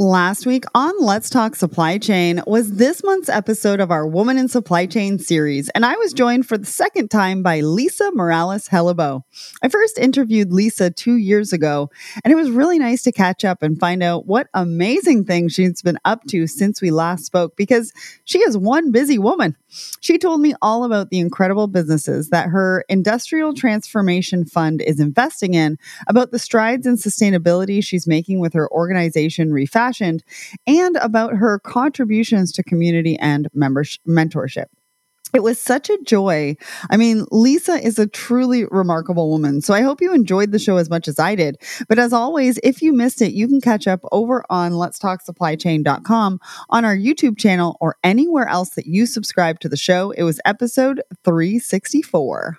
Last week on Let's Talk Supply Chain was this month's episode of our Woman in Supply Chain series, and I was joined for the second time by Lisa Morales Hellebo. I first interviewed Lisa two years ago, and it was really nice to catch up and find out what amazing things she's been up to since we last spoke because she is one busy woman. She told me all about the incredible businesses that her industrial transformation fund is investing in, about the strides in sustainability she's making with her organization Refashion and about her contributions to community and membership, mentorship. It was such a joy. I mean, Lisa is a truly remarkable woman. So I hope you enjoyed the show as much as I did. But as always, if you missed it, you can catch up over on let's talk Supply chain.com on our YouTube channel or anywhere else that you subscribe to the show. It was episode 364.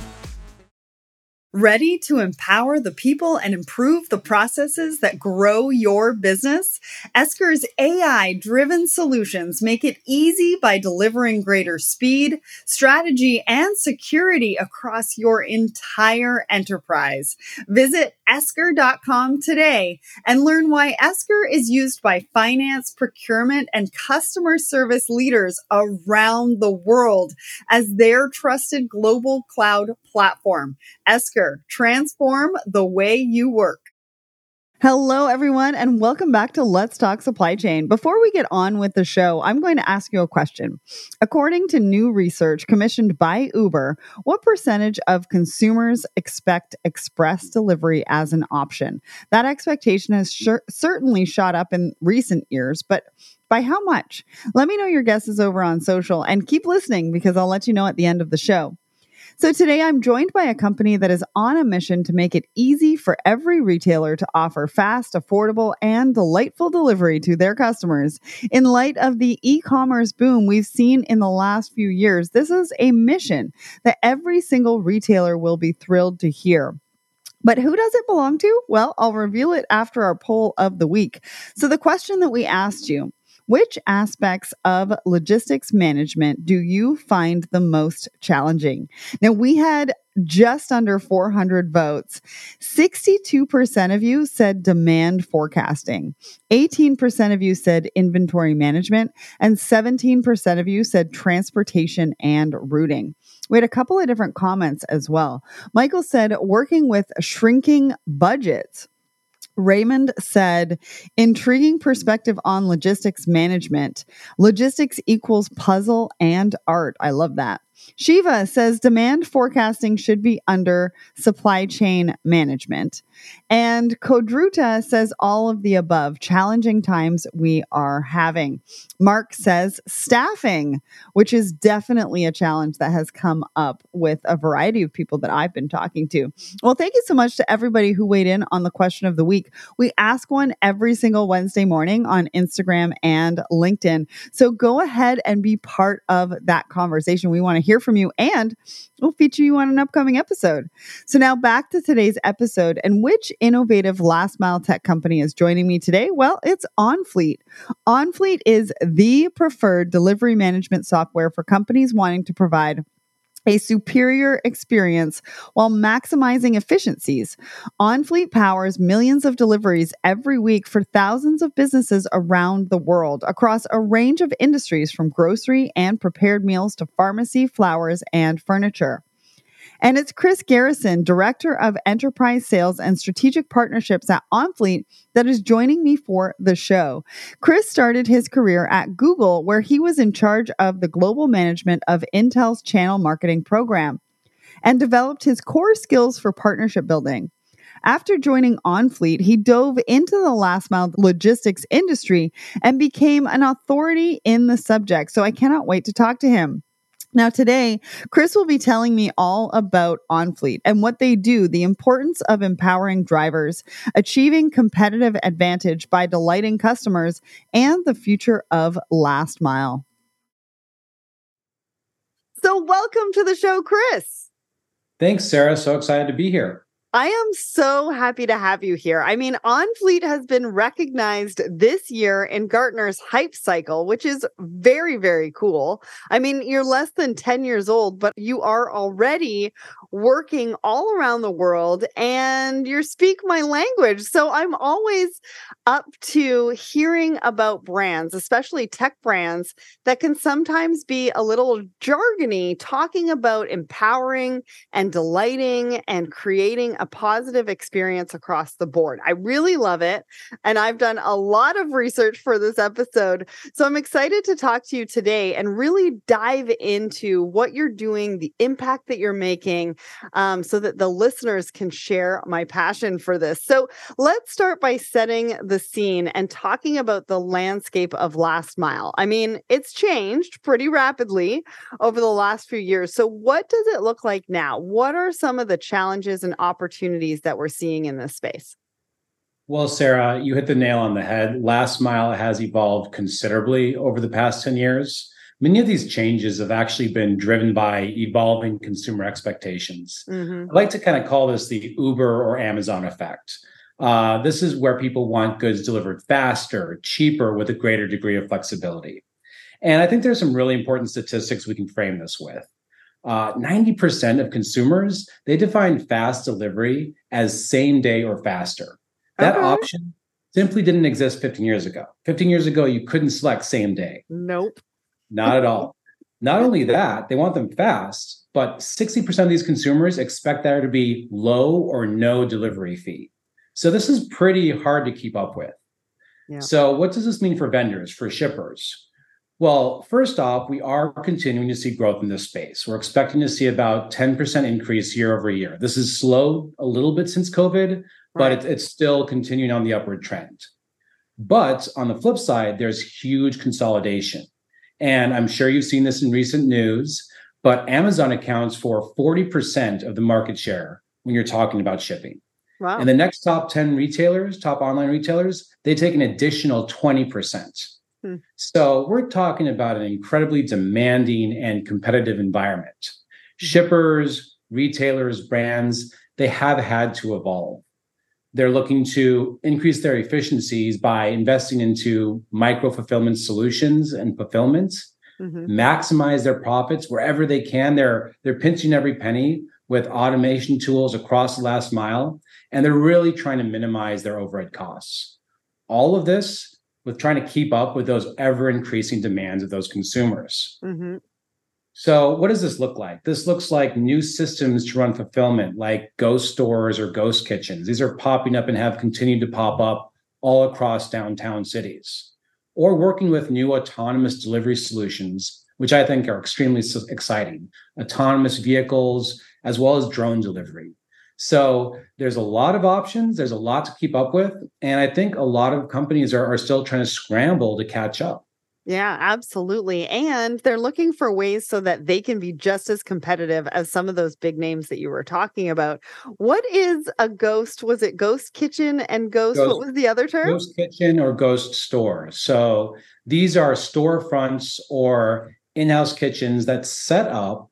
Ready to empower the people and improve the processes that grow your business? Esker's AI driven solutions make it easy by delivering greater speed, strategy, and security across your entire enterprise. Visit esker.com today and learn why Esker is used by finance, procurement, and customer service leaders around the world as their trusted global cloud platform. Esker, transform the way you work. Hello, everyone, and welcome back to Let's Talk Supply Chain. Before we get on with the show, I'm going to ask you a question. According to new research commissioned by Uber, what percentage of consumers expect express delivery as an option? That expectation has sh- certainly shot up in recent years, but by how much? Let me know your guesses over on social and keep listening because I'll let you know at the end of the show. So today I'm joined by a company that is on a mission to make it easy for every retailer to offer fast, affordable, and delightful delivery to their customers. In light of the e commerce boom we've seen in the last few years, this is a mission that every single retailer will be thrilled to hear. But who does it belong to? Well, I'll reveal it after our poll of the week. So, the question that we asked you which aspects of logistics management do you find the most challenging? Now, we had just under 400 votes. 62% of you said demand forecasting, 18% of you said inventory management, and 17% of you said transportation and routing. We had a couple of different comments as well. Michael said working with shrinking budgets Raymond said, intriguing perspective on logistics management. Logistics equals puzzle and art. I love that. Shiva says demand forecasting should be under supply chain management. And Kodruta says all of the above, challenging times we are having. Mark says staffing, which is definitely a challenge that has come up with a variety of people that I've been talking to. Well, thank you so much to everybody who weighed in on the question of the week. We ask one every single Wednesday morning on Instagram and LinkedIn. So go ahead and be part of that conversation. We want to hear from you and we'll feature you on an upcoming episode. So now back to today's episode and which innovative last mile tech company is joining me today? Well, it's OnFleet. OnFleet is the preferred delivery management software for companies wanting to provide a superior experience while maximizing efficiencies. OnFleet powers millions of deliveries every week for thousands of businesses around the world across a range of industries from grocery and prepared meals to pharmacy, flowers, and furniture. And it's Chris Garrison, Director of Enterprise Sales and Strategic Partnerships at OnFleet, that is joining me for the show. Chris started his career at Google, where he was in charge of the global management of Intel's channel marketing program and developed his core skills for partnership building. After joining OnFleet, he dove into the last mile logistics industry and became an authority in the subject. So I cannot wait to talk to him. Now, today, Chris will be telling me all about OnFleet and what they do, the importance of empowering drivers, achieving competitive advantage by delighting customers, and the future of last mile. So, welcome to the show, Chris. Thanks, Sarah. So excited to be here. I am so happy to have you here. I mean, OnFleet has been recognized this year in Gartner's Hype Cycle, which is very, very cool. I mean, you're less than 10 years old, but you are already working all around the world and you speak my language. So I'm always up to hearing about brands, especially tech brands that can sometimes be a little jargony, talking about empowering and delighting and creating a positive experience across the board. I really love it. And I've done a lot of research for this episode. So I'm excited to talk to you today and really dive into what you're doing, the impact that you're making, um, so that the listeners can share my passion for this. So let's start by setting the scene and talking about the landscape of last mile. I mean, it's changed pretty rapidly over the last few years. So, what does it look like now? What are some of the challenges and opportunities? Opportunities that we're seeing in this space? Well, Sarah, you hit the nail on the head. Last mile has evolved considerably over the past 10 years. Many of these changes have actually been driven by evolving consumer expectations. Mm-hmm. I like to kind of call this the Uber or Amazon effect. Uh, this is where people want goods delivered faster, cheaper, with a greater degree of flexibility. And I think there's some really important statistics we can frame this with uh, 90% of consumers they define fast delivery as same day or faster. That okay. option simply didn't exist 15 years ago. 15 years ago you couldn't select same day. Nope. Not at all. Not only that they want them fast but 60% of these consumers expect there to be low or no delivery fee. So this is pretty hard to keep up with. Yeah. so what does this mean for vendors for shippers well, first off, we are continuing to see growth in this space. We're expecting to see about 10% increase year over year. This is slowed a little bit since COVID, right. but it, it's still continuing on the upward trend. But on the flip side, there's huge consolidation. And I'm sure you've seen this in recent news, but Amazon accounts for 40% of the market share when you're talking about shipping. Wow. And the next top 10 retailers, top online retailers, they take an additional 20%. Hmm. So we're talking about an incredibly demanding and competitive environment. Hmm. Shippers, retailers, brands, they have had to evolve. They're looking to increase their efficiencies by investing into micro fulfillment solutions and fulfillment, mm-hmm. maximize their profits wherever they can. They're they're pinching every penny with automation tools across the last mile, and they're really trying to minimize their overhead costs. All of this with trying to keep up with those ever increasing demands of those consumers. Mm-hmm. So, what does this look like? This looks like new systems to run fulfillment, like ghost stores or ghost kitchens. These are popping up and have continued to pop up all across downtown cities, or working with new autonomous delivery solutions, which I think are extremely exciting. Autonomous vehicles, as well as drone delivery. So there's a lot of options. There's a lot to keep up with. And I think a lot of companies are, are still trying to scramble to catch up. Yeah, absolutely. And they're looking for ways so that they can be just as competitive as some of those big names that you were talking about. What is a ghost? Was it ghost kitchen and ghost? ghost what was the other term? Ghost kitchen or ghost store. So these are storefronts or in house kitchens that set up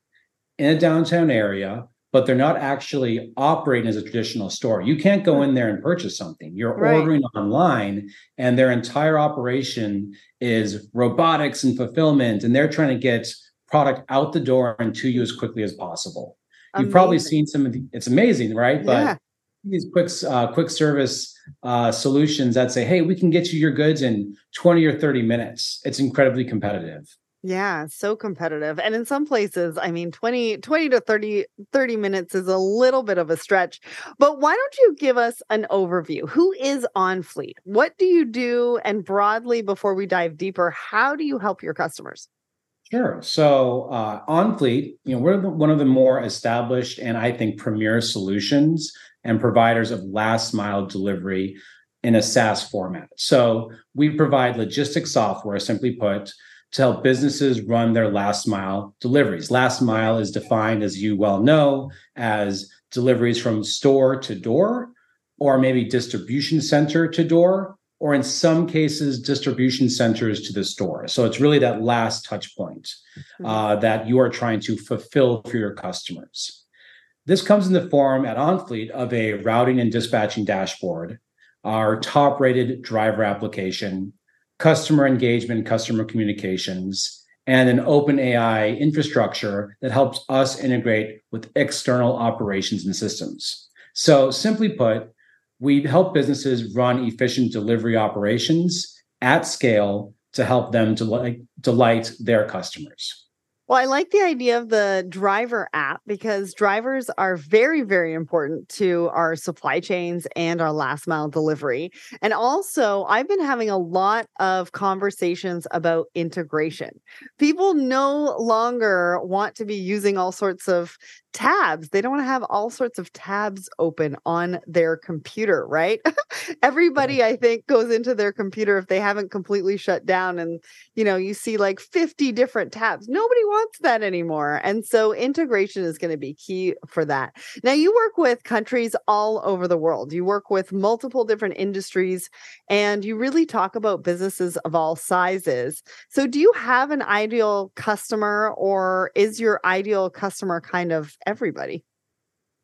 in a downtown area but they're not actually operating as a traditional store. You can't go in there and purchase something. You're right. ordering online, and their entire operation is robotics and fulfillment, and they're trying to get product out the door and to you as quickly as possible. Amazing. You've probably seen some of the, it's amazing, right? But yeah. these quick uh, quick service uh, solutions that say, hey, we can get you your goods in 20 or 30 minutes. It's incredibly competitive. Yeah, so competitive. And in some places, I mean 20 20 to 30 30 minutes is a little bit of a stretch. But why don't you give us an overview? Who is OnFleet? What do you do and broadly before we dive deeper, how do you help your customers? Sure. So uh, OnFleet, you know, we're the, one of the more established and I think premier solutions and providers of last mile delivery in a SaaS format. So we provide logistics software, simply put, to help businesses run their last mile deliveries. Last mile is defined, as you well know, as deliveries from store to door, or maybe distribution center to door, or in some cases, distribution centers to the store. So it's really that last touch point mm-hmm. uh, that you are trying to fulfill for your customers. This comes in the form at OnFleet of a routing and dispatching dashboard, our top rated driver application, customer engagement, customer communications, and an open AI infrastructure that helps us integrate with external operations and systems. So, simply put, we help businesses run efficient delivery operations at scale to help them delight, delight their customers. Well, I like the idea of the driver app because drivers are very, very important to our supply chains and our last mile delivery. And also, I've been having a lot of conversations about integration. People no longer want to be using all sorts of tabs. They don't want to have all sorts of tabs open on their computer, right? Everybody, I think, goes into their computer if they haven't completely shut down and, you know, you see like 50 different tabs. Nobody wants that anymore. And so integration is going to be key for that. Now, you work with countries all over the world. You work with multiple different industries and you really talk about businesses of all sizes. So, do you have an ideal customer or is your ideal customer kind of everybody.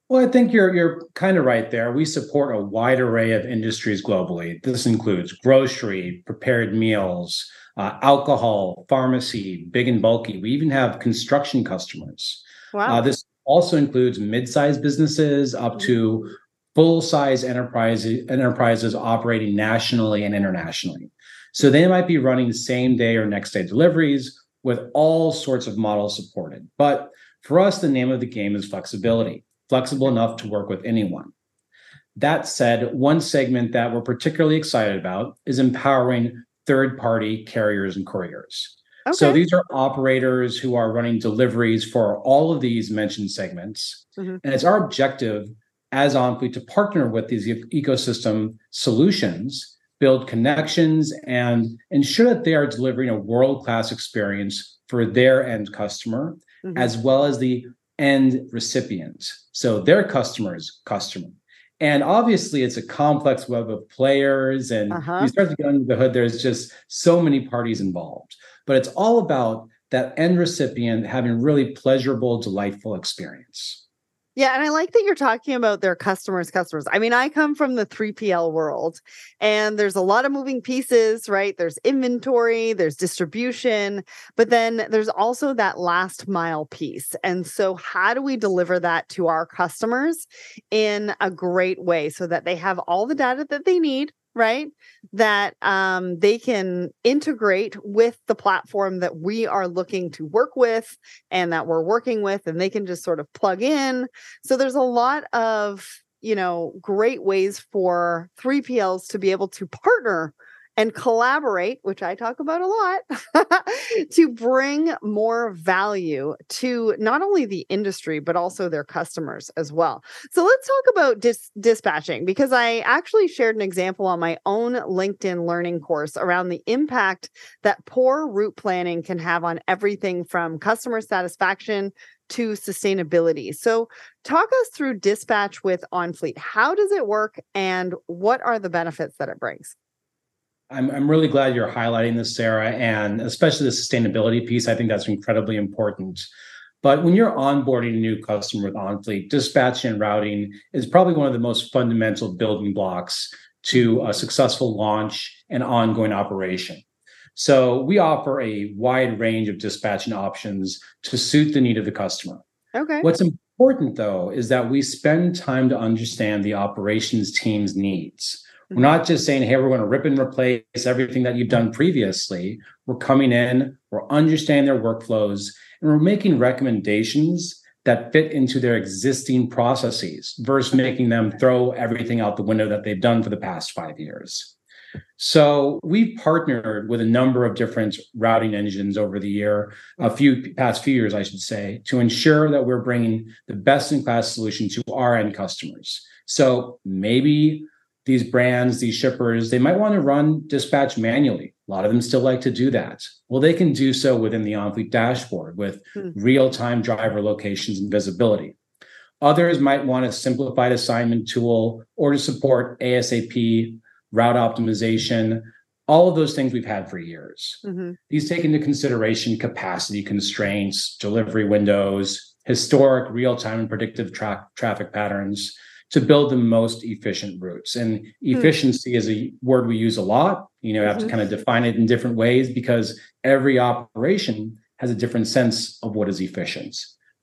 Well, I think you're you're kind of right there. We support a wide array of industries globally. This includes grocery, prepared meals, uh, alcohol, pharmacy, big and bulky. We even have construction customers. Wow. Uh, this also includes mid-sized businesses up to mm-hmm. full-size enterprises enterprises operating nationally and internationally. So they might be running same day or next day deliveries with all sorts of models supported. But for us, the name of the game is flexibility, flexible enough to work with anyone. That said, one segment that we're particularly excited about is empowering third party carriers and couriers. Okay. So these are operators who are running deliveries for all of these mentioned segments. Mm-hmm. And it's our objective as OnFleet to partner with these ecosystem solutions, build connections, and ensure that they are delivering a world class experience for their end customer mm-hmm. as well as the end recipient. So their customer's customer. And obviously, it's a complex web of players, and uh-huh. you start to get under the hood. There's just so many parties involved, but it's all about that end recipient having really pleasurable, delightful experience. Yeah, and I like that you're talking about their customers' customers. I mean, I come from the 3PL world and there's a lot of moving pieces, right? There's inventory, there's distribution, but then there's also that last mile piece. And so, how do we deliver that to our customers in a great way so that they have all the data that they need right? That um, they can integrate with the platform that we are looking to work with and that we're working with and they can just sort of plug in. So there's a lot of you know great ways for 3pls to be able to partner and collaborate, which I talk about a lot, to bring more value to not only the industry, but also their customers as well. So let's talk about dis- dispatching because I actually shared an example on my own LinkedIn learning course around the impact that poor route planning can have on everything from customer satisfaction to sustainability. So, talk us through dispatch with OnFleet. How does it work and what are the benefits that it brings? I'm, I'm really glad you're highlighting this, Sarah, and especially the sustainability piece. I think that's incredibly important. But when you're onboarding a new customer with OnFleet, dispatch and routing is probably one of the most fundamental building blocks to a successful launch and ongoing operation. So we offer a wide range of dispatching options to suit the need of the customer. Okay. What's important though is that we spend time to understand the operations team's needs. We're not just saying, hey, we're going to rip and replace everything that you've done previously. We're coming in, we're understanding their workflows, and we're making recommendations that fit into their existing processes versus making them throw everything out the window that they've done for the past five years. So we've partnered with a number of different routing engines over the year, a few past few years, I should say, to ensure that we're bringing the best in class solution to our end customers. So maybe these brands, these shippers, they might want to run dispatch manually. A lot of them still like to do that. Well, they can do so within the OnFleet dashboard with hmm. real time driver locations and visibility. Others might want a simplified assignment tool or to support ASAP route optimization, all of those things we've had for years. Mm-hmm. These take into consideration capacity constraints, delivery windows, historic real time and predictive tra- traffic patterns to build the most efficient routes. And hmm. efficiency mm-hmm. is a word we use a lot. You know, you have mm-hmm. to kind of define it in different ways because every operation has a different sense of what is efficient.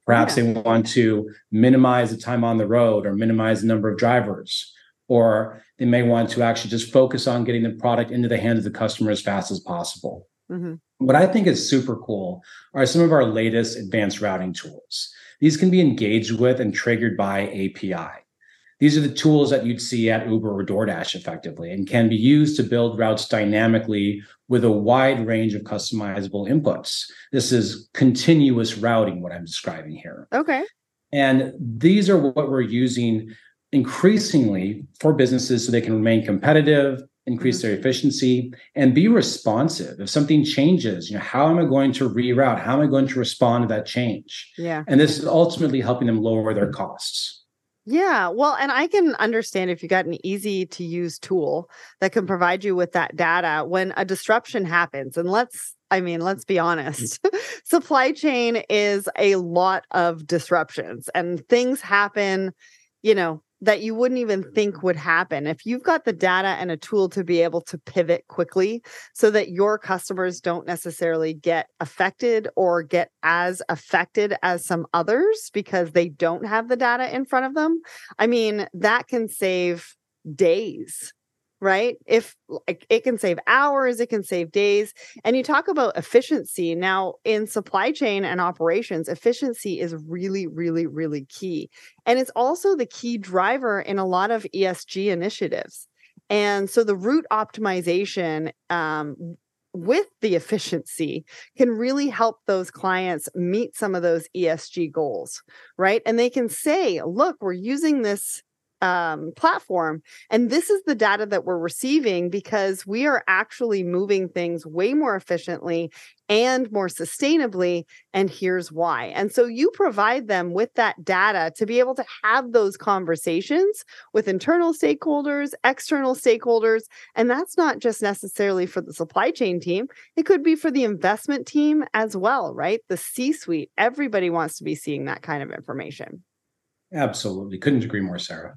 Perhaps yeah. they want to minimize the time on the road or minimize the number of drivers, or they may want to actually just focus on getting the product into the hands of the customer as fast as possible. Mm-hmm. What I think is super cool are some of our latest advanced routing tools. These can be engaged with and triggered by API. These are the tools that you'd see at Uber or DoorDash effectively and can be used to build routes dynamically with a wide range of customizable inputs. This is continuous routing, what I'm describing here. Okay. And these are what we're using increasingly for businesses so they can remain competitive, increase mm-hmm. their efficiency, and be responsive. If something changes, you know, how am I going to reroute? How am I going to respond to that change? Yeah. And this is ultimately helping them lower their costs. Yeah, well, and I can understand if you got an easy to use tool that can provide you with that data when a disruption happens. And let's, I mean, let's be mm. honest, supply chain is a lot of disruptions and things happen, you know, that you wouldn't even think would happen. If you've got the data and a tool to be able to pivot quickly so that your customers don't necessarily get affected or get as affected as some others because they don't have the data in front of them, I mean, that can save days right? If like, it can save hours, it can save days. And you talk about efficiency. Now, in supply chain and operations, efficiency is really, really, really key. And it's also the key driver in a lot of ESG initiatives. And so the route optimization um, with the efficiency can really help those clients meet some of those ESG goals, right? And they can say, look, we're using this um, platform. And this is the data that we're receiving because we are actually moving things way more efficiently and more sustainably. And here's why. And so you provide them with that data to be able to have those conversations with internal stakeholders, external stakeholders. And that's not just necessarily for the supply chain team, it could be for the investment team as well, right? The C suite, everybody wants to be seeing that kind of information. Absolutely. Couldn't agree more, Sarah.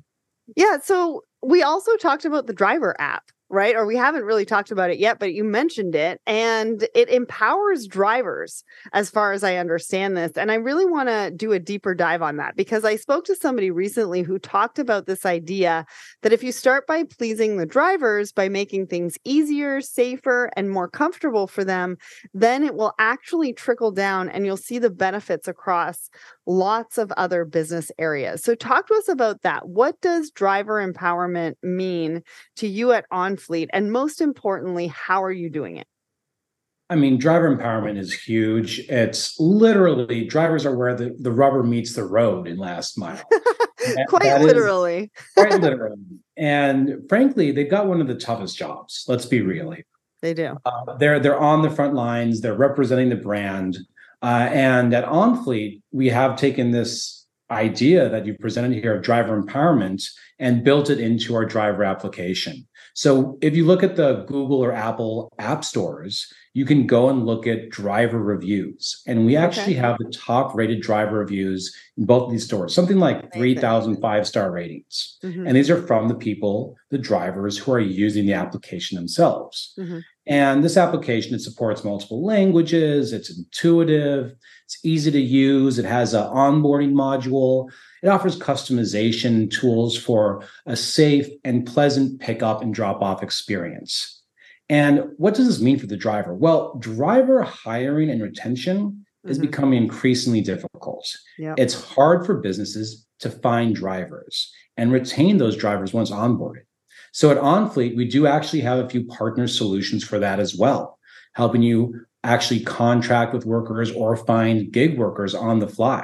Yeah. So we also talked about the driver app right? Or we haven't really talked about it yet, but you mentioned it and it empowers drivers as far as I understand this. And I really want to do a deeper dive on that because I spoke to somebody recently who talked about this idea that if you start by pleasing the drivers by making things easier, safer, and more comfortable for them, then it will actually trickle down and you'll see the benefits across lots of other business areas. So talk to us about that. What does driver empowerment mean to you at On fleet? And most importantly, how are you doing it? I mean, driver empowerment is huge. It's literally drivers are where the, the rubber meets the road in last mile. quite literally. quite literally. And frankly, they've got one of the toughest jobs. Let's be real here. They do. Uh, they're they're on the front lines. They're representing the brand. Uh, and at OnFleet, we have taken this idea that you presented here of driver empowerment and built it into our driver application. So if you look at the Google or Apple app stores, you can go and look at driver reviews. And we actually okay. have the top rated driver reviews in both these stores, something like 3,000 five star ratings. Mm-hmm. And these are from the people, the drivers who are using the application themselves. Mm-hmm. And this application, it supports multiple languages, it's intuitive, it's easy to use, it has an onboarding module. It offers customization tools for a safe and pleasant pickup and drop off experience. And what does this mean for the driver? Well, driver hiring and retention mm-hmm. is becoming increasingly difficult. Yep. It's hard for businesses to find drivers and retain those drivers once onboarded. So at OnFleet, we do actually have a few partner solutions for that as well, helping you actually contract with workers or find gig workers on the fly.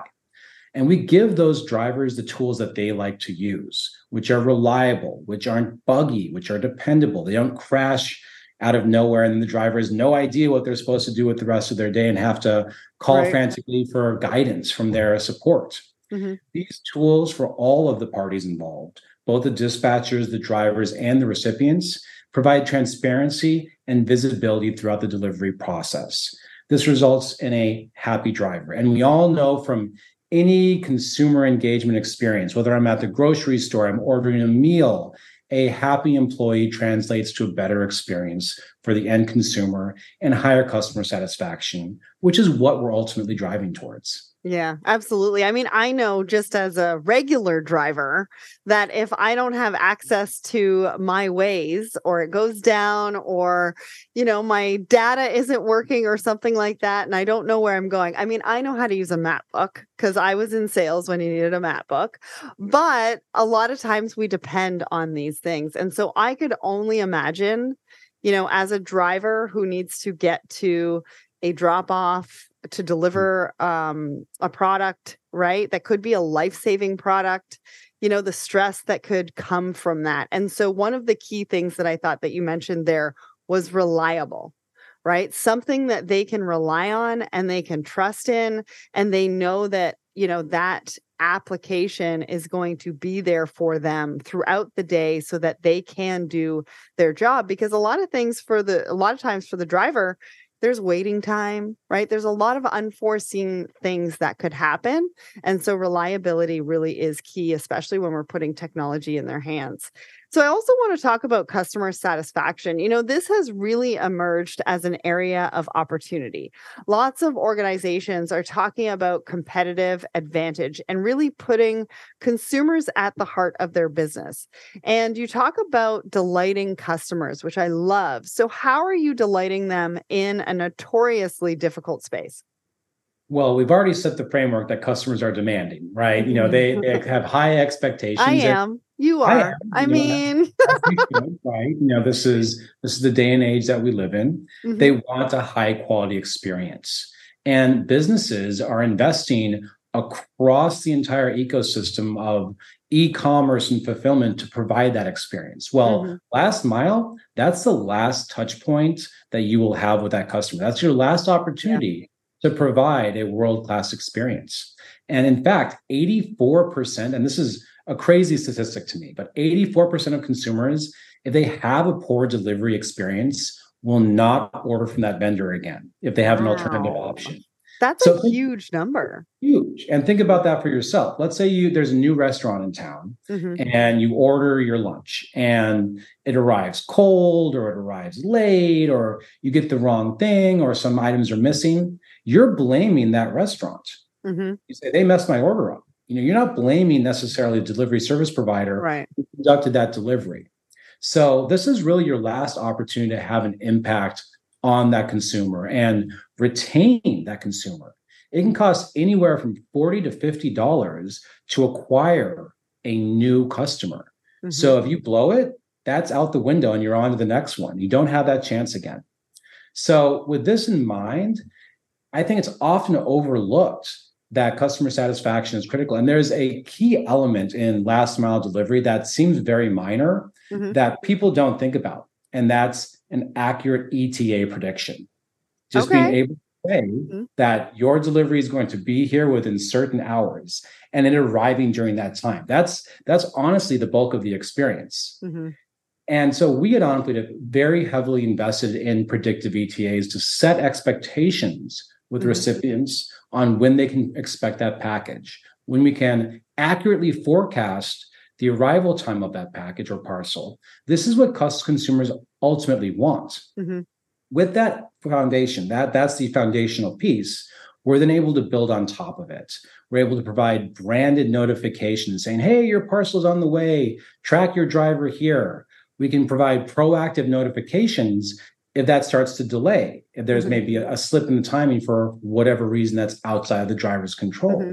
And we give those drivers the tools that they like to use, which are reliable, which aren't buggy, which are dependable. They don't crash out of nowhere and the driver has no idea what they're supposed to do with the rest of their day and have to call right. frantically for guidance from their support. Mm-hmm. These tools for all of the parties involved, both the dispatchers, the drivers, and the recipients, provide transparency and visibility throughout the delivery process. This results in a happy driver. And we all know from any consumer engagement experience, whether I'm at the grocery store, I'm ordering a meal, a happy employee translates to a better experience for the end consumer and higher customer satisfaction, which is what we're ultimately driving towards. Yeah, absolutely. I mean, I know just as a regular driver that if I don't have access to my Waze or it goes down or, you know, my data isn't working or something like that, and I don't know where I'm going. I mean, I know how to use a map book because I was in sales when you needed a map book, but a lot of times we depend on these things. And so I could only imagine, you know, as a driver who needs to get to a drop off to mm. deliver um, a product, right? That could be a life saving product, you know, the stress that could come from that. And so, one of the key things that I thought that you mentioned there was reliable, right? Something that they can rely on and they can trust in, and they know that, you know, that application is going to be there for them throughout the day so that they can do their job because a lot of things for the a lot of times for the driver there's waiting time, right? There's a lot of unforeseen things that could happen. And so reliability really is key, especially when we're putting technology in their hands. So I also want to talk about customer satisfaction. You know, this has really emerged as an area of opportunity. Lots of organizations are talking about competitive advantage and really putting consumers at the heart of their business. And you talk about delighting customers, which I love. So how are you delighting them in a notoriously difficult space? well we've already set the framework that customers are demanding right you know mm-hmm. they, they have high expectations i am you are. i, I mean right. You know this is this is the day and age that we live in. Mm-hmm. they want a high quality experience. And businesses are investing across the entire ecosystem of e-commerce and fulfillment to provide that experience. Well mm-hmm. last mile that's the last touch point that you will have with that customer. That's your last opportunity to provide a world class experience. And in fact, 84%, and this is a crazy statistic to me, but 84% of consumers, if they have a poor delivery experience, will not order from that vendor again if they have an alternative option. That's so a think, huge number. Huge. And think about that for yourself. Let's say you there's a new restaurant in town mm-hmm. and you order your lunch and it arrives cold or it arrives late or you get the wrong thing or some items are missing you're blaming that restaurant. Mm-hmm. You say they messed my order up. You know, you're not blaming necessarily the delivery service provider right. who conducted that delivery. So this is really your last opportunity to have an impact on that consumer and retain that consumer. It can cost anywhere from 40 to $50 to acquire a new customer. Mm-hmm. So if you blow it, that's out the window and you're on to the next one. You don't have that chance again. So with this in mind, I think it's often overlooked that customer satisfaction is critical. And there's a key element in last mile delivery that seems very minor mm-hmm. that people don't think about. And that's an accurate ETA prediction. Just okay. being able to say mm-hmm. that your delivery is going to be here within certain hours and it arriving during that time. That's that's honestly the bulk of the experience. Mm-hmm. And so we at OnFleet have very heavily invested in predictive ETAs to set expectations with mm-hmm. recipients on when they can expect that package, when we can accurately forecast the arrival time of that package or parcel. This is what consumers ultimately want. Mm-hmm. With that foundation, that that's the foundational piece. We're then able to build on top of it. We're able to provide branded notifications saying, "Hey, your parcel is on the way. Track your driver here." We can provide proactive notifications if that starts to delay, if there's mm-hmm. maybe a, a, slip in the timing for whatever reason that's outside of the driver's control. Mm-hmm.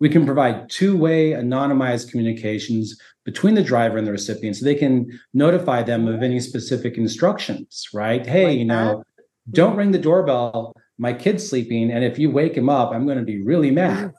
We can provide two way anonymized communications between the driver and the recipient so they can notify them of any specific instructions, right? Hey, like you know, that? don't ring the doorbell. My kid's sleeping. And if you wake him up, I'm going to be really mad.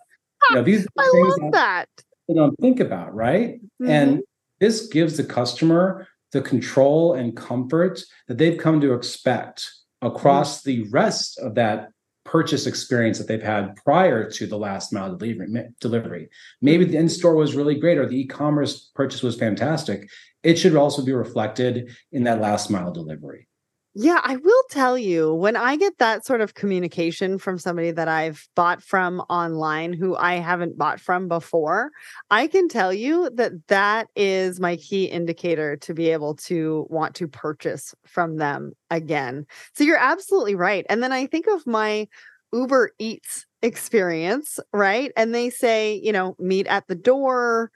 you know, these I love that. You don't think about, right? Mm-hmm. And this gives the customer the control and comfort that they've come to expect across mm-hmm. the rest of that purchase experience that they've had prior to the last mile delivery. Delivery. Maybe the in store was really great, or the e-commerce purchase was fantastic. It should also be reflected in that last mile delivery. Yeah, I will tell you when I get that sort of communication from somebody that I've bought from online who I haven't bought from before, I can tell you that that is my key indicator to be able to want to purchase from them again. So you're absolutely right. And then I think of my Uber Eats experience, right? And they say, you know, meet at the door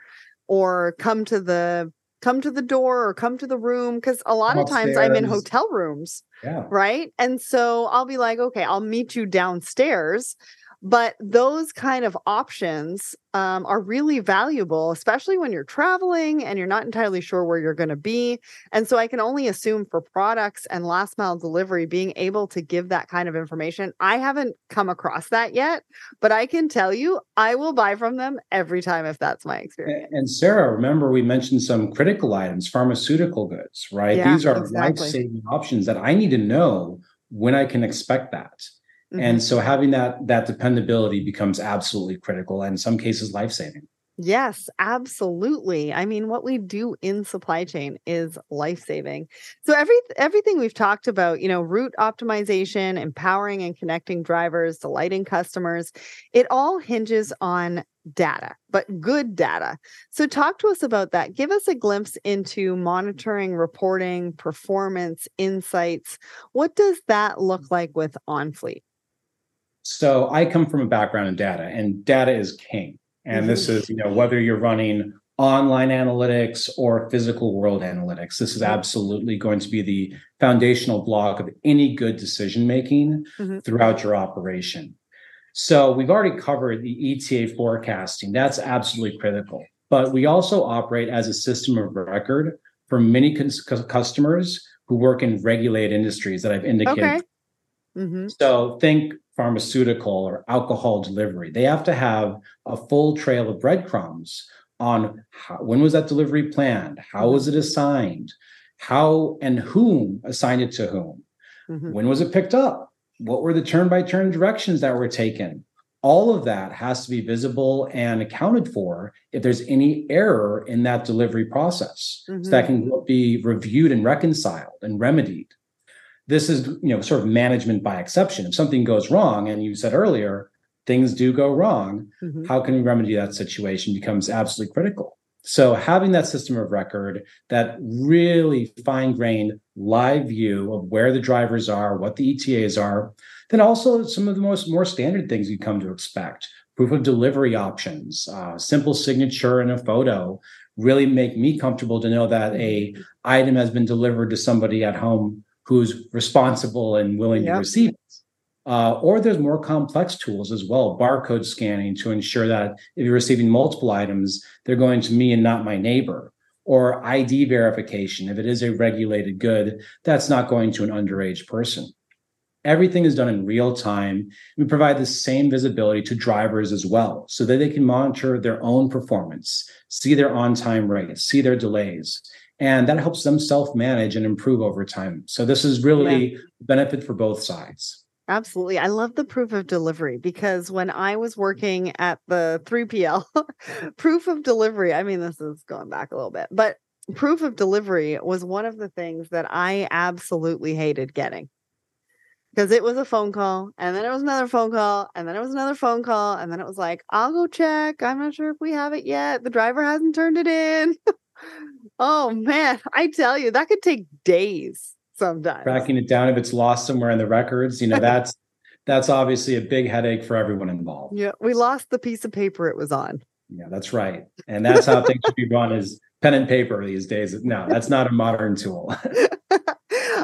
or come to the come to the door or come to the room because a lot of times I'm in hotel rooms. Yeah. Right. And so I'll be like, okay, I'll meet you downstairs. But those kind of options um, are really valuable, especially when you're traveling and you're not entirely sure where you're going to be. And so I can only assume for products and last mile delivery, being able to give that kind of information. I haven't come across that yet, but I can tell you I will buy from them every time if that's my experience. And Sarah, remember we mentioned some critical items, pharmaceutical goods, right? Yeah, These are exactly. life saving options that I need to know when I can expect that. Mm-hmm. And so having that that dependability becomes absolutely critical and in some cases life saving. Yes, absolutely. I mean, what we do in supply chain is life-saving. So every everything we've talked about, you know, route optimization, empowering and connecting drivers, delighting customers, it all hinges on data, but good data. So talk to us about that. Give us a glimpse into monitoring, reporting, performance, insights. What does that look like with OnFleet? So I come from a background in data, and data is king. And mm-hmm. this is, you know, whether you're running online analytics or physical world analytics, this is absolutely going to be the foundational block of any good decision making mm-hmm. throughout your operation. So we've already covered the ETA forecasting. That's absolutely critical. But we also operate as a system of record for many cons- customers who work in regulated industries that I've indicated. Okay. Mm-hmm. So think pharmaceutical or alcohol delivery. They have to have a full trail of breadcrumbs on how, when was that delivery planned? How was it assigned? How and whom assigned it to whom? Mm-hmm. When was it picked up? What were the turn by turn directions that were taken? All of that has to be visible and accounted for if there's any error in that delivery process. Mm-hmm. So that can be reviewed and reconciled and remedied this is you know sort of management by exception. If something goes wrong and you said earlier things do go wrong mm-hmm. how can we remedy that situation becomes absolutely critical. So having that system of record that really fine-grained live view of where the drivers are what the etas are then also some of the most more standard things you come to expect. Proof of delivery options uh, simple signature and a photo really make me comfortable to know that a item has been delivered to somebody at home who's responsible and willing yep. to receive it. Uh, or there's more complex tools as well, barcode scanning to ensure that if you're receiving multiple items, they're going to me and not my neighbor. Or ID verification. If it is a regulated good, that's not going to an underage person. Everything is done in real time. We provide the same visibility to drivers as well so that they can monitor their own performance, see their on time rates, see their delays, and that helps them self manage and improve over time. So this is really yeah. benefit for both sides. Absolutely. I love the proof of delivery because when I was working at the 3PL, proof of delivery, I mean, this is going back a little bit, but proof of delivery was one of the things that I absolutely hated getting because it was a phone call and then it was another phone call and then it was another phone call and then it was like i'll go check i'm not sure if we have it yet the driver hasn't turned it in Oh man, I tell you, that could take days sometimes. Tracking it down if it's lost somewhere in the records, you know, that's that's obviously a big headache for everyone involved. Yeah, we lost the piece of paper it was on. Yeah, that's right. And that's how things should be run is pen and paper these days. No, that's not a modern tool.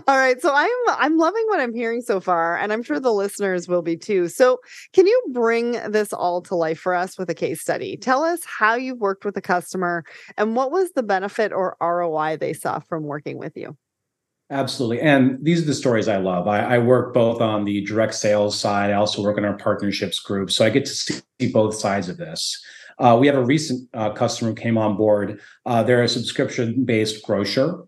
All right. So I'm I'm loving what I'm hearing so far, and I'm sure the listeners will be too. So can you bring this all to life for us with a case study? Tell us how you've worked with a customer and what was the benefit or ROI they saw from working with you. Absolutely. And these are the stories I love. I, I, work both on the direct sales side. I also work in our partnerships group. So I get to see both sides of this. Uh, we have a recent uh, customer who came on board. Uh, they're a subscription based grocer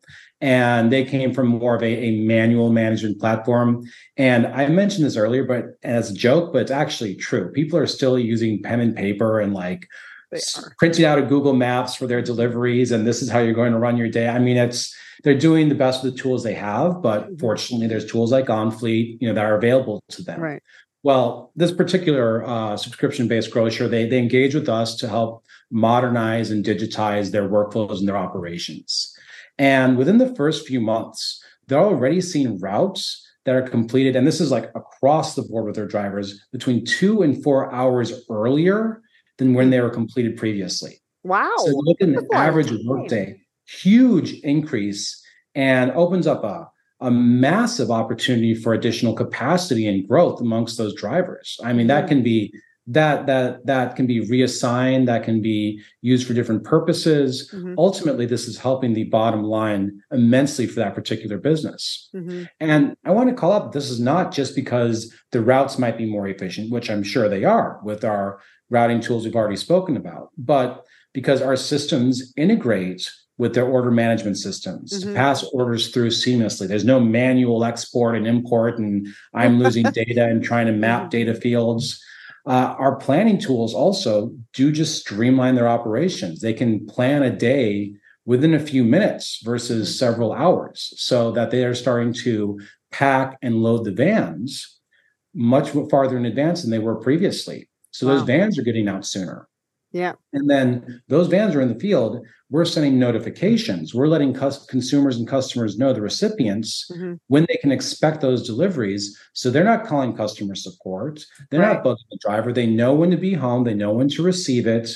and they came from more of a, a, manual management platform. And I mentioned this earlier, but as a joke, but it's actually true. People are still using pen and paper and like printing out a Google Maps for their deliveries, and this is how you're going to run your day. I mean, it's they're doing the best with the tools they have, but mm-hmm. fortunately, there's tools like OnFleet, you know, that are available to them. Right. Well, this particular uh, subscription-based grocer, they they engage with us to help modernize and digitize their workflows and their operations. And within the first few months, they're already seeing routes that are completed, and this is like across the board with their drivers, between two and four hours earlier than when they were completed previously. Wow. So look at an average workday, huge increase and opens up a, a massive opportunity for additional capacity and growth amongst those drivers. I mean, that can be that that that can be reassigned that can be used for different purposes mm-hmm. ultimately this is helping the bottom line immensely for that particular business mm-hmm. and i want to call out this is not just because the routes might be more efficient which i'm sure they are with our routing tools we've already spoken about but because our systems integrate with their order management systems mm-hmm. to pass orders through seamlessly. There's no manual export and import, and I'm losing data and trying to map mm-hmm. data fields. Uh, our planning tools also do just streamline their operations. They can plan a day within a few minutes versus mm-hmm. several hours so that they are starting to pack and load the vans much farther in advance than they were previously. So wow. those vans are getting out sooner. Yeah. And then those vans are in the field. We're sending notifications. We're letting cus- consumers and customers know the recipients mm-hmm. when they can expect those deliveries. So they're not calling customer support. They're right. not booking the driver. They know when to be home. They know when to receive it.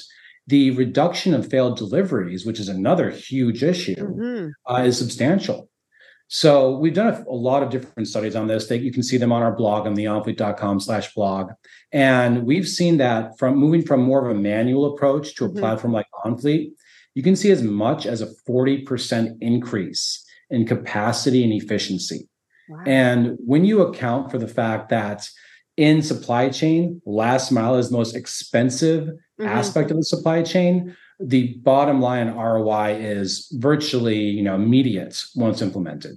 The reduction of failed deliveries, which is another huge issue, mm-hmm. uh, is substantial. So we've done a, a, lot of different studies on this. That you can see them on our blog on the onfleet.com slash blog. And we've seen that from moving from more of a manual approach to a mm-hmm. platform like OnFleet, you can see as much as a 40% increase in capacity and efficiency. Wow. And when you account for the fact that in supply chain, last mile is the most expensive mm-hmm. aspect of the supply chain, the bottom line ROI is virtually, you know, immediate once implemented.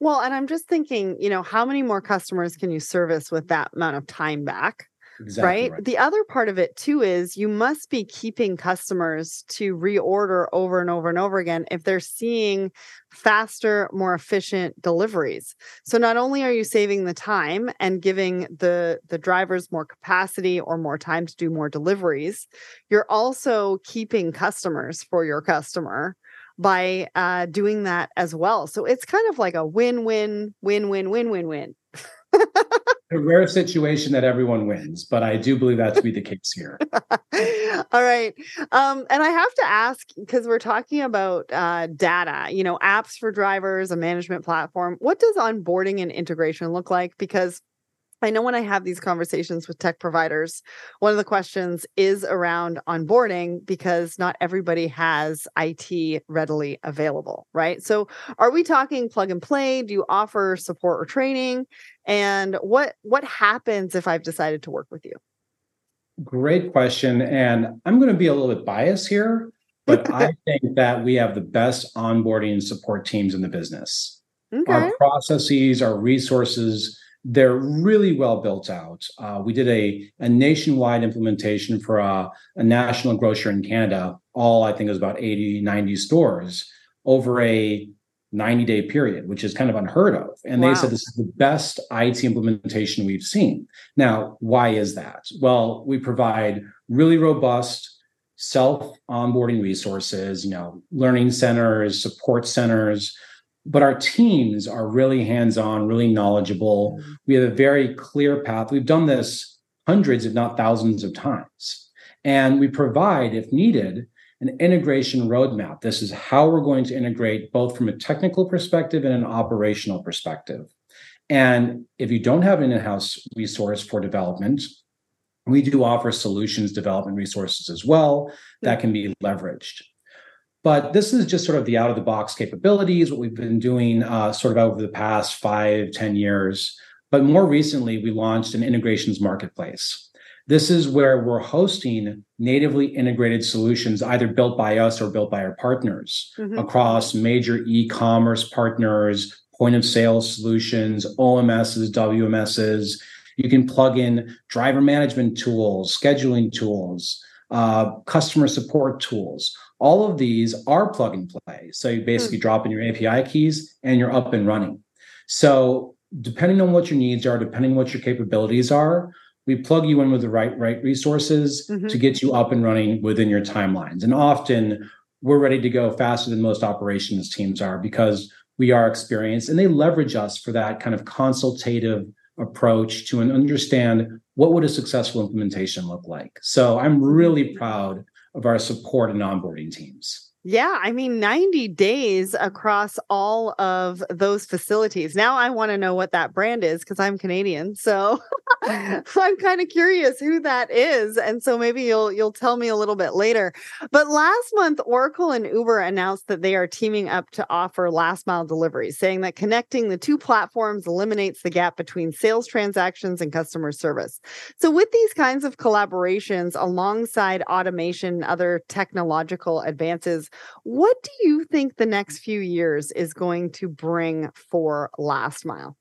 Well, and I'm just thinking, you know, how many more customers can you service with that amount of time back? Exactly right? right? The other part of it too is you must be keeping customers to reorder over and over and over again if they're seeing faster, more efficient deliveries. So not only are you saving the time and giving the the drivers more capacity or more time to do more deliveries, you're also keeping customers for your customer by uh, doing that as well. So it's kind of like a win-win, win-win, win-win-win. a rare situation that everyone wins, but I do believe that to be the case here. All right. Um, and I have to ask because we're talking about uh, data, you know, apps for drivers, a management platform. What does onboarding and integration look like? Because I know when I have these conversations with tech providers, one of the questions is around onboarding because not everybody has IT readily available, right? So, are we talking plug and play? Do you offer support or training? And what what happens if I've decided to work with you? Great question, and I'm going to be a little bit biased here, but I think that we have the best onboarding and support teams in the business. Okay. Our processes, our resources, they're really well built out. Uh, we did a, a nationwide implementation for a, a, national grocer in Canada, all I think it was about 80, 90 stores over a 90 day period, which is kind of unheard of. And wow. they said this is the best IT implementation we've seen. Now, why is that? Well, we provide really robust self onboarding resources, you know, learning centers, support centers but our teams are really hands-on really knowledgeable. Mm-hmm. we have a very clear path. We've done this hundreds if not thousands of times. And we provide if needed an integration roadmap. This is how we're going to integrate both from a technical perspective and an operational perspective. And if you don't have an in-house resource for development we do offer solutions development resources as well that can be leveraged but this is just sort of the out of the box capabilities, what we've been doing uh, sort of over the past five, ten years. But more recently, we launched an integrations marketplace. This is where we're hosting natively integrated solutions, either built by us or built by our partners mm-hmm. across major e commerce partners, point of sale solutions, OMSs, WMSs. You can plug in driver management tools, scheduling tools, uh, customer support tools. All of these are plug and play. So you basically mm-hmm. drop in your API keys and you're up and running. So depending on what your needs are, depending on what your capabilities are, we plug you in with the right right resources mm-hmm. to get you up and running within your timelines. And often we're ready to go faster than most operations teams are because we are experienced and they leverage us for that kind of consultative approach to understand what would a successful implementation look like. So I'm really mm-hmm. proud of our support and onboarding teams. Yeah, I mean 90 days across all of those facilities. Now I want to know what that brand is because I'm Canadian. So I'm kind of curious who that is. And so maybe you'll you'll tell me a little bit later. But last month Oracle and Uber announced that they are teaming up to offer last mile delivery, saying that connecting the two platforms eliminates the gap between sales transactions and customer service. So with these kinds of collaborations alongside automation and other technological advances, what do you think the next few years is going to bring for last mile?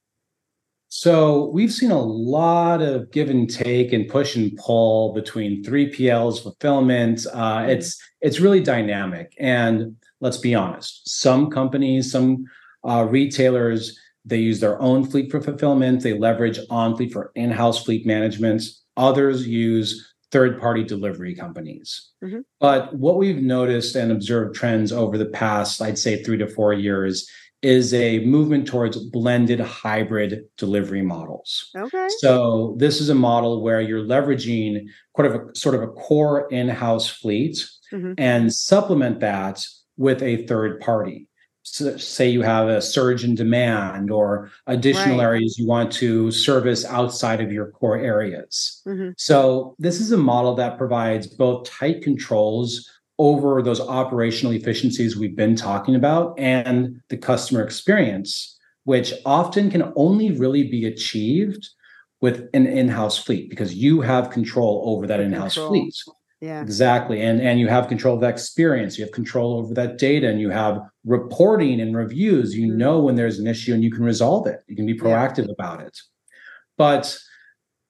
So we've seen a lot of give and take and push and pull between 3PLs, fulfillment. Uh, mm-hmm. it's it's really dynamic. And let's be honest, some companies, some uh, retailers, they use their own fleet for fulfillment. They leverage Onfleet for in-house fleet management. Others use third party delivery companies. Mm-hmm. But what we've noticed and observed trends over the past, I'd say three to four years, is a movement towards blended hybrid delivery models. Okay. So this is a model where you're leveraging quite of a sort of a core in-house fleet mm-hmm. and supplement that with a third party say you have a surge in demand or additional right. areas you want to service outside of your core areas. Mm-hmm. So, this is a model that provides both tight controls over those operational efficiencies we've been talking about and the customer experience, which often can only really be achieved with an in-house fleet because you have control over that in-house fleet. Yeah. Exactly. And and you have control of that experience. You have control over that data and you have reporting and reviews. You mm-hmm. know when there's an issue and you can resolve it. You can be proactive yeah. about it. But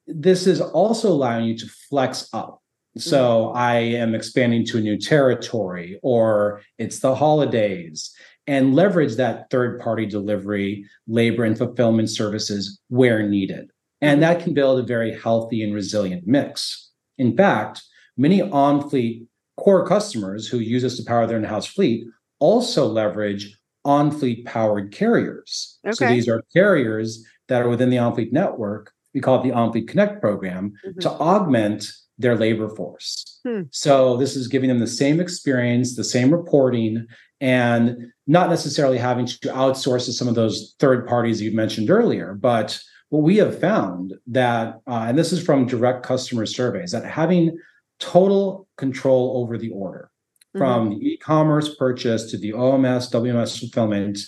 this is also allowing you to flex up. So mm-hmm. I am expanding to a new territory or it's the holidays and leverage that third party delivery, labor and fulfillment services where needed. And mm-hmm. that can build a very healthy and resilient mix. In fact, Many Onfleet core customers who use us to power their in house fleet also leverage Onfleet powered carriers. Okay. So these are carriers that are within the Onfleet network. We call it the Onfleet Connect program mm-hmm. to augment their labor force. Hmm. So this is giving them the same experience, the same reporting, and not necessarily having to outsource to some of those third parties you mentioned earlier. But what we have found that, uh, and this is from direct customer surveys, that having total control over the order from mm-hmm. the e-commerce purchase to the OMS, WMS fulfillment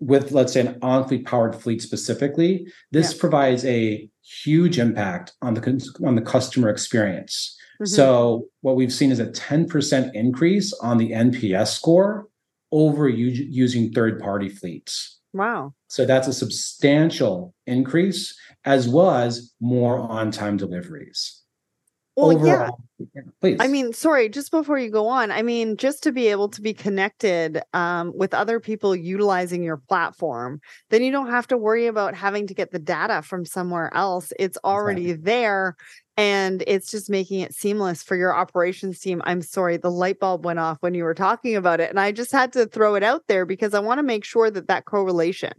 with let's say an on-fleet powered fleet specifically, this yeah. provides a huge impact on the on the customer experience. Mm-hmm. So what we've seen is a 10% increase on the NPS score over u- using third-party fleets. Wow. So that's a substantial increase as well as more on-time deliveries. Well, overall. Yeah. Please. I mean, sorry, just before you go on, I mean, just to be able to be connected um, with other people utilizing your platform, then you don't have to worry about having to get the data from somewhere else. It's already exactly. there and it's just making it seamless for your operations team. I'm sorry, the light bulb went off when you were talking about it. And I just had to throw it out there because I want to make sure that that correlation,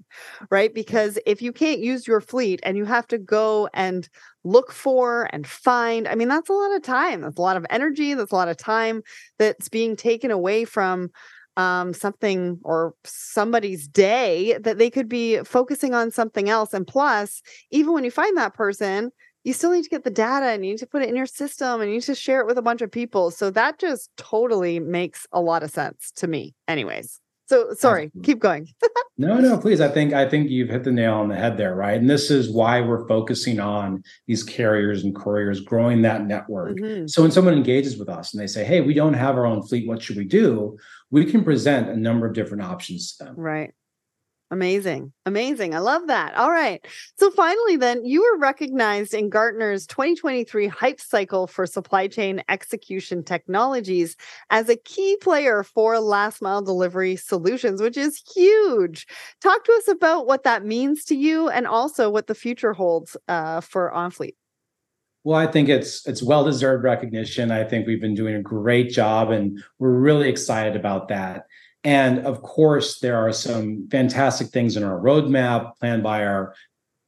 right? Because if you can't use your fleet and you have to go and look for and find, I mean, that's a lot of time. That's a lot of energy. That's a lot of time that's being taken away from um, something or somebody's day that they could be focusing on something else. And plus, even when you find that person, you still need to get the data and you need to put it in your system and you need to share it with a bunch of people. So that just totally makes a lot of sense to me, anyways. So sorry, Absolutely. keep going. no, no, please. I think I think you've hit the nail on the head there, right? And this is why we're focusing on these carriers and couriers, growing that network. Mm-hmm. So when someone engages with us and they say, "Hey, we don't have our own fleet. What should we do?" We can present a number of different options to them. Right. Amazing. Amazing. I love that. All right. So finally, then, you were recognized in Gartner's 2023 Hype Cycle for Supply Chain Execution Technologies as a key player for last mile delivery solutions, which is huge. Talk to us about what that means to you and also what the future holds uh, for OnFleet. Well, I think it's it's well deserved recognition. I think we've been doing a great job, and we're really excited about that. And of course, there are some fantastic things in our roadmap planned by our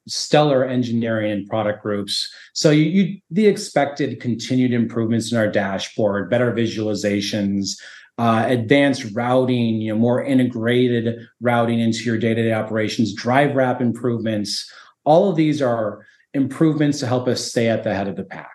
stellar engineering and product groups. So you, you the expected continued improvements in our dashboard, better visualizations, uh, advanced routing, you know, more integrated routing into your day-to-day operations, drive wrap improvements. All of these are improvements to help us stay at the head of the pack.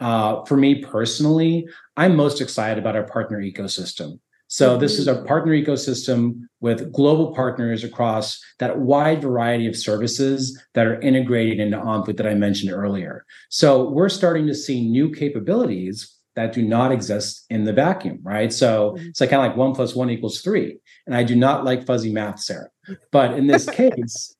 Uh, for me personally, I'm most excited about our partner ecosystem. So this is a mm-hmm. partner ecosystem with global partners across that wide variety of services that are integrated into OnFleet that I mentioned earlier. So we're starting to see new capabilities that do not exist in the vacuum, right? So mm-hmm. it's like kind of like one plus one equals three. And I do not like fuzzy math, Sarah. But in this case,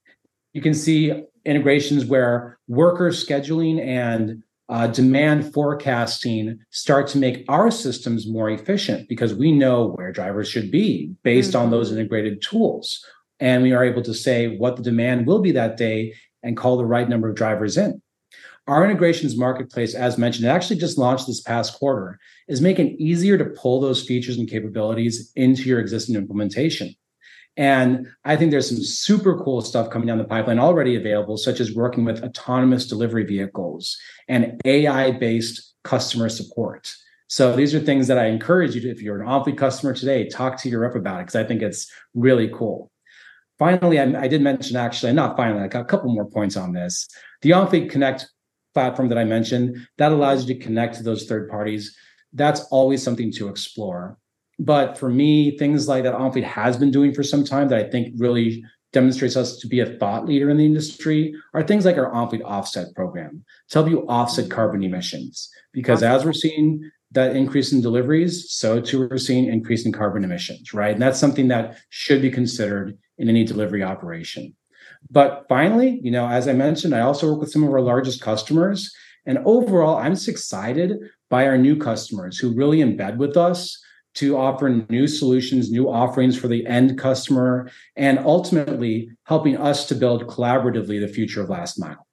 you can see integrations where worker scheduling and uh, demand forecasting start to make our systems more efficient because we know where drivers should be based mm-hmm. on those mm-hmm. integrated tools. And we are able to say what the demand will be that day and call the right number of drivers in. Our integrations marketplace, as mentioned, it actually just launched this past quarter, is making it easier to pull those features and capabilities into your existing implementation. And I think there's some super cool stuff coming down the pipeline already available, such as working with autonomous delivery vehicles and AI based customer support. So these are things that I encourage you to, if you're an OnFleet customer today, talk to your rep about it because I think it's really cool. Finally, I, I, did mention actually, not finally, I got a couple more points on this. The OnFleet Connect platform that I mentioned that allows you to connect to those third parties. That's always something to explore. But for me, things like that OnFleet has been doing for some time that I think really demonstrates us to be a thought leader in the industry are things like our OnFleet offset program to help you offset carbon emissions. Because as we're seeing that increase in deliveries, so too we're seeing increase in carbon emissions, right? And that's something that should be considered in any delivery operation. But finally, you know, as I mentioned, I also work with some of our largest customers. And overall, I'm just excited by our new customers who really embed with us to offer new solutions, new offerings for the end customer, and ultimately helping us to build collaboratively the future of last mile.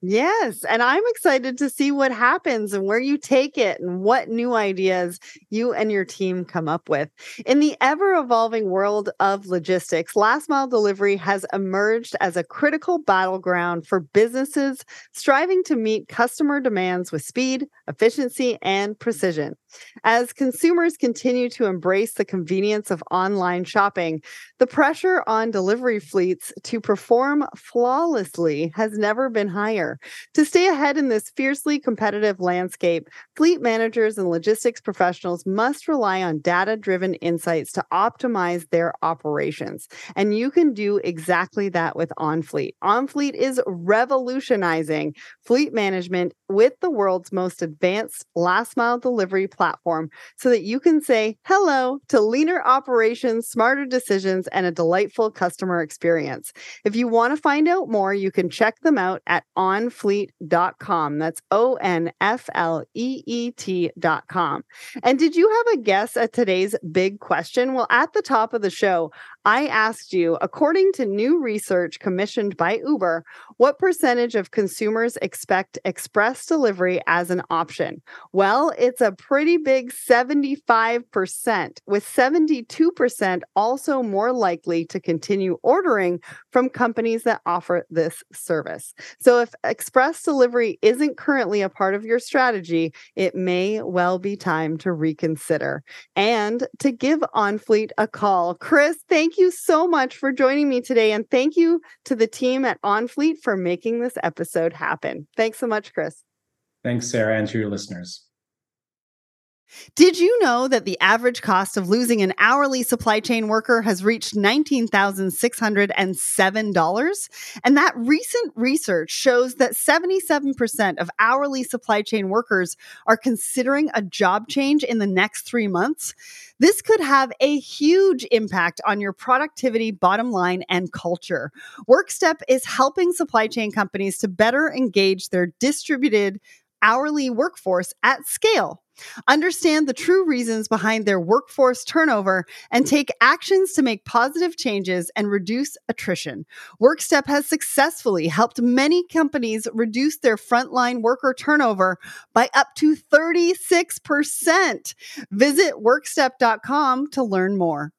Yes. And I'm excited to see what happens and where you take it and what new ideas you and your team come up with. In the ever evolving world of logistics, last mile delivery has emerged as a critical battleground for businesses striving to meet customer demands with speed, efficiency, and precision. As consumers continue to embrace the convenience of online shopping, the pressure on delivery fleets to perform flawlessly has never been higher. To stay ahead in this fiercely competitive landscape, fleet managers and logistics professionals must rely on data driven insights to optimize their operations. And you can do exactly that with OnFleet. OnFleet is revolutionizing fleet management with the world's most advanced last mile delivery platform so that you can say hello to leaner operations, smarter decisions, and a delightful customer experience. If you want to find out more, you can check them out at onfleet.com. That's O N F L E E T.com. And did you have a guess at today's big question? Well, at the top of the show, I asked you, according to new research commissioned by Uber, what percentage of consumers expect express delivery as an option? Well, it's a pretty big 75%, with 72% also more likely to continue ordering from companies that offer this service. So if express delivery isn't currently a part of your strategy, it may well be time to reconsider and to give OnFleet a call. Chris, thank you so much for joining me today. And thank you to the team at OnFleet for making this episode happen. Thanks so much, Chris. Thanks, Sarah, and to your listeners. Did you know that the average cost of losing an hourly supply chain worker has reached $19,607? And that recent research shows that 77% of hourly supply chain workers are considering a job change in the next three months. This could have a huge impact on your productivity, bottom line, and culture. WorkStep is helping supply chain companies to better engage their distributed hourly workforce at scale. Understand the true reasons behind their workforce turnover and take actions to make positive changes and reduce attrition. WorkStep has successfully helped many companies reduce their frontline worker turnover by up to 36%. Visit workstep.com to learn more.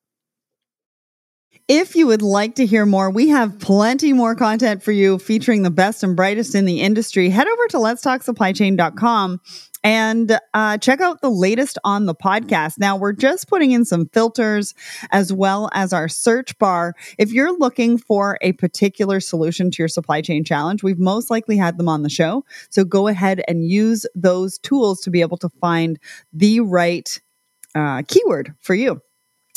If you would like to hear more, we have plenty more content for you featuring the best and brightest in the industry. Head over to letstalksupplychain.com and uh, check out the latest on the podcast. Now, we're just putting in some filters as well as our search bar. If you're looking for a particular solution to your supply chain challenge, we've most likely had them on the show. So go ahead and use those tools to be able to find the right uh, keyword for you.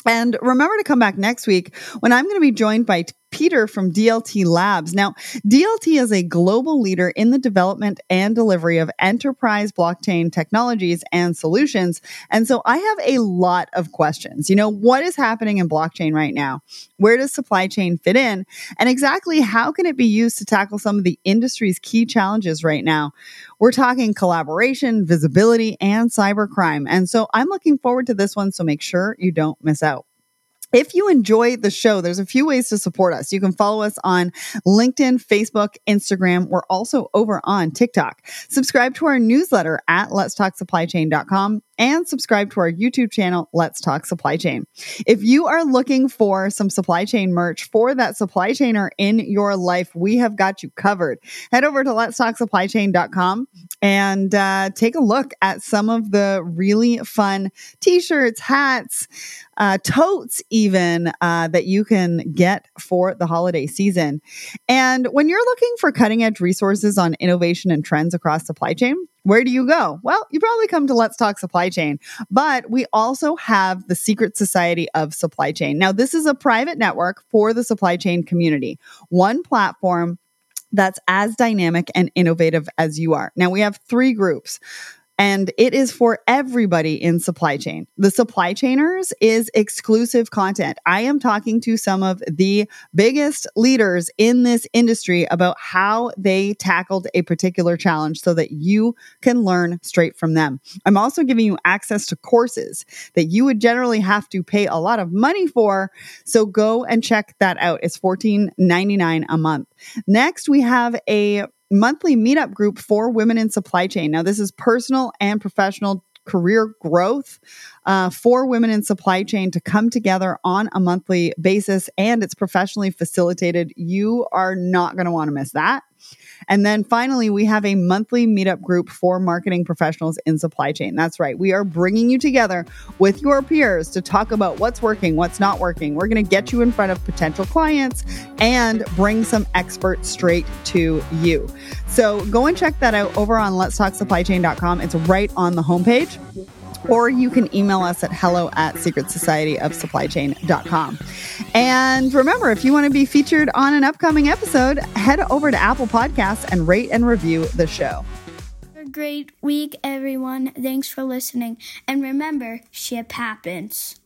And remember to come back next week when I'm going to be joined by Peter from DLT Labs. Now, DLT is a global leader in the development and delivery of enterprise blockchain technologies and solutions. And so I have a lot of questions. You know, what is happening in blockchain right now? Where does supply chain fit in? And exactly how can it be used to tackle some of the industry's key challenges right now? We're talking collaboration, visibility, and cybercrime. And so I'm looking forward to this one. So make sure you don't miss out. If you enjoy the show, there's a few ways to support us. You can follow us on LinkedIn, Facebook, Instagram. We're also over on TikTok. Subscribe to our newsletter at letstalksupplychain.com and subscribe to our YouTube channel, Let's Talk Supply Chain. If you are looking for some supply chain merch for that supply chainer in your life, we have got you covered. Head over to letstalksupplychain.com and uh, take a look at some of the really fun t-shirts, hats, uh, totes even uh, that you can get for the holiday season. And when you're looking for cutting edge resources on innovation and trends across supply chain, where do you go? Well, you probably come to Let's Talk Supply Chain, but we also have the Secret Society of Supply Chain. Now, this is a private network for the supply chain community, one platform that's as dynamic and innovative as you are. Now, we have three groups and it is for everybody in supply chain. The supply chainers is exclusive content. I am talking to some of the biggest leaders in this industry about how they tackled a particular challenge so that you can learn straight from them. I'm also giving you access to courses that you would generally have to pay a lot of money for. So go and check that out. It's $14.99 a month. Next, we have a monthly meetup group for women in supply chain. Now, this is personal and professional career growth uh, for women in supply chain to come together on a monthly basis, and it's professionally facilitated. You are not going to want to miss that. And then finally, we have a monthly meetup group for marketing professionals in supply chain. That's right. We are bringing you together with your peers to talk about what's working, what's not working. We're going to get you in front of potential clients and bring some experts straight to you. So go and check that out over on letstalksupplychain.com. It's right on the homepage or you can email us at hello at secretsocietyofsupplychain.com. And remember, if you want to be featured on an upcoming episode, head over to Apple Podcasts and rate and review the show. A great week, everyone. Thanks for listening. And remember, ship happens.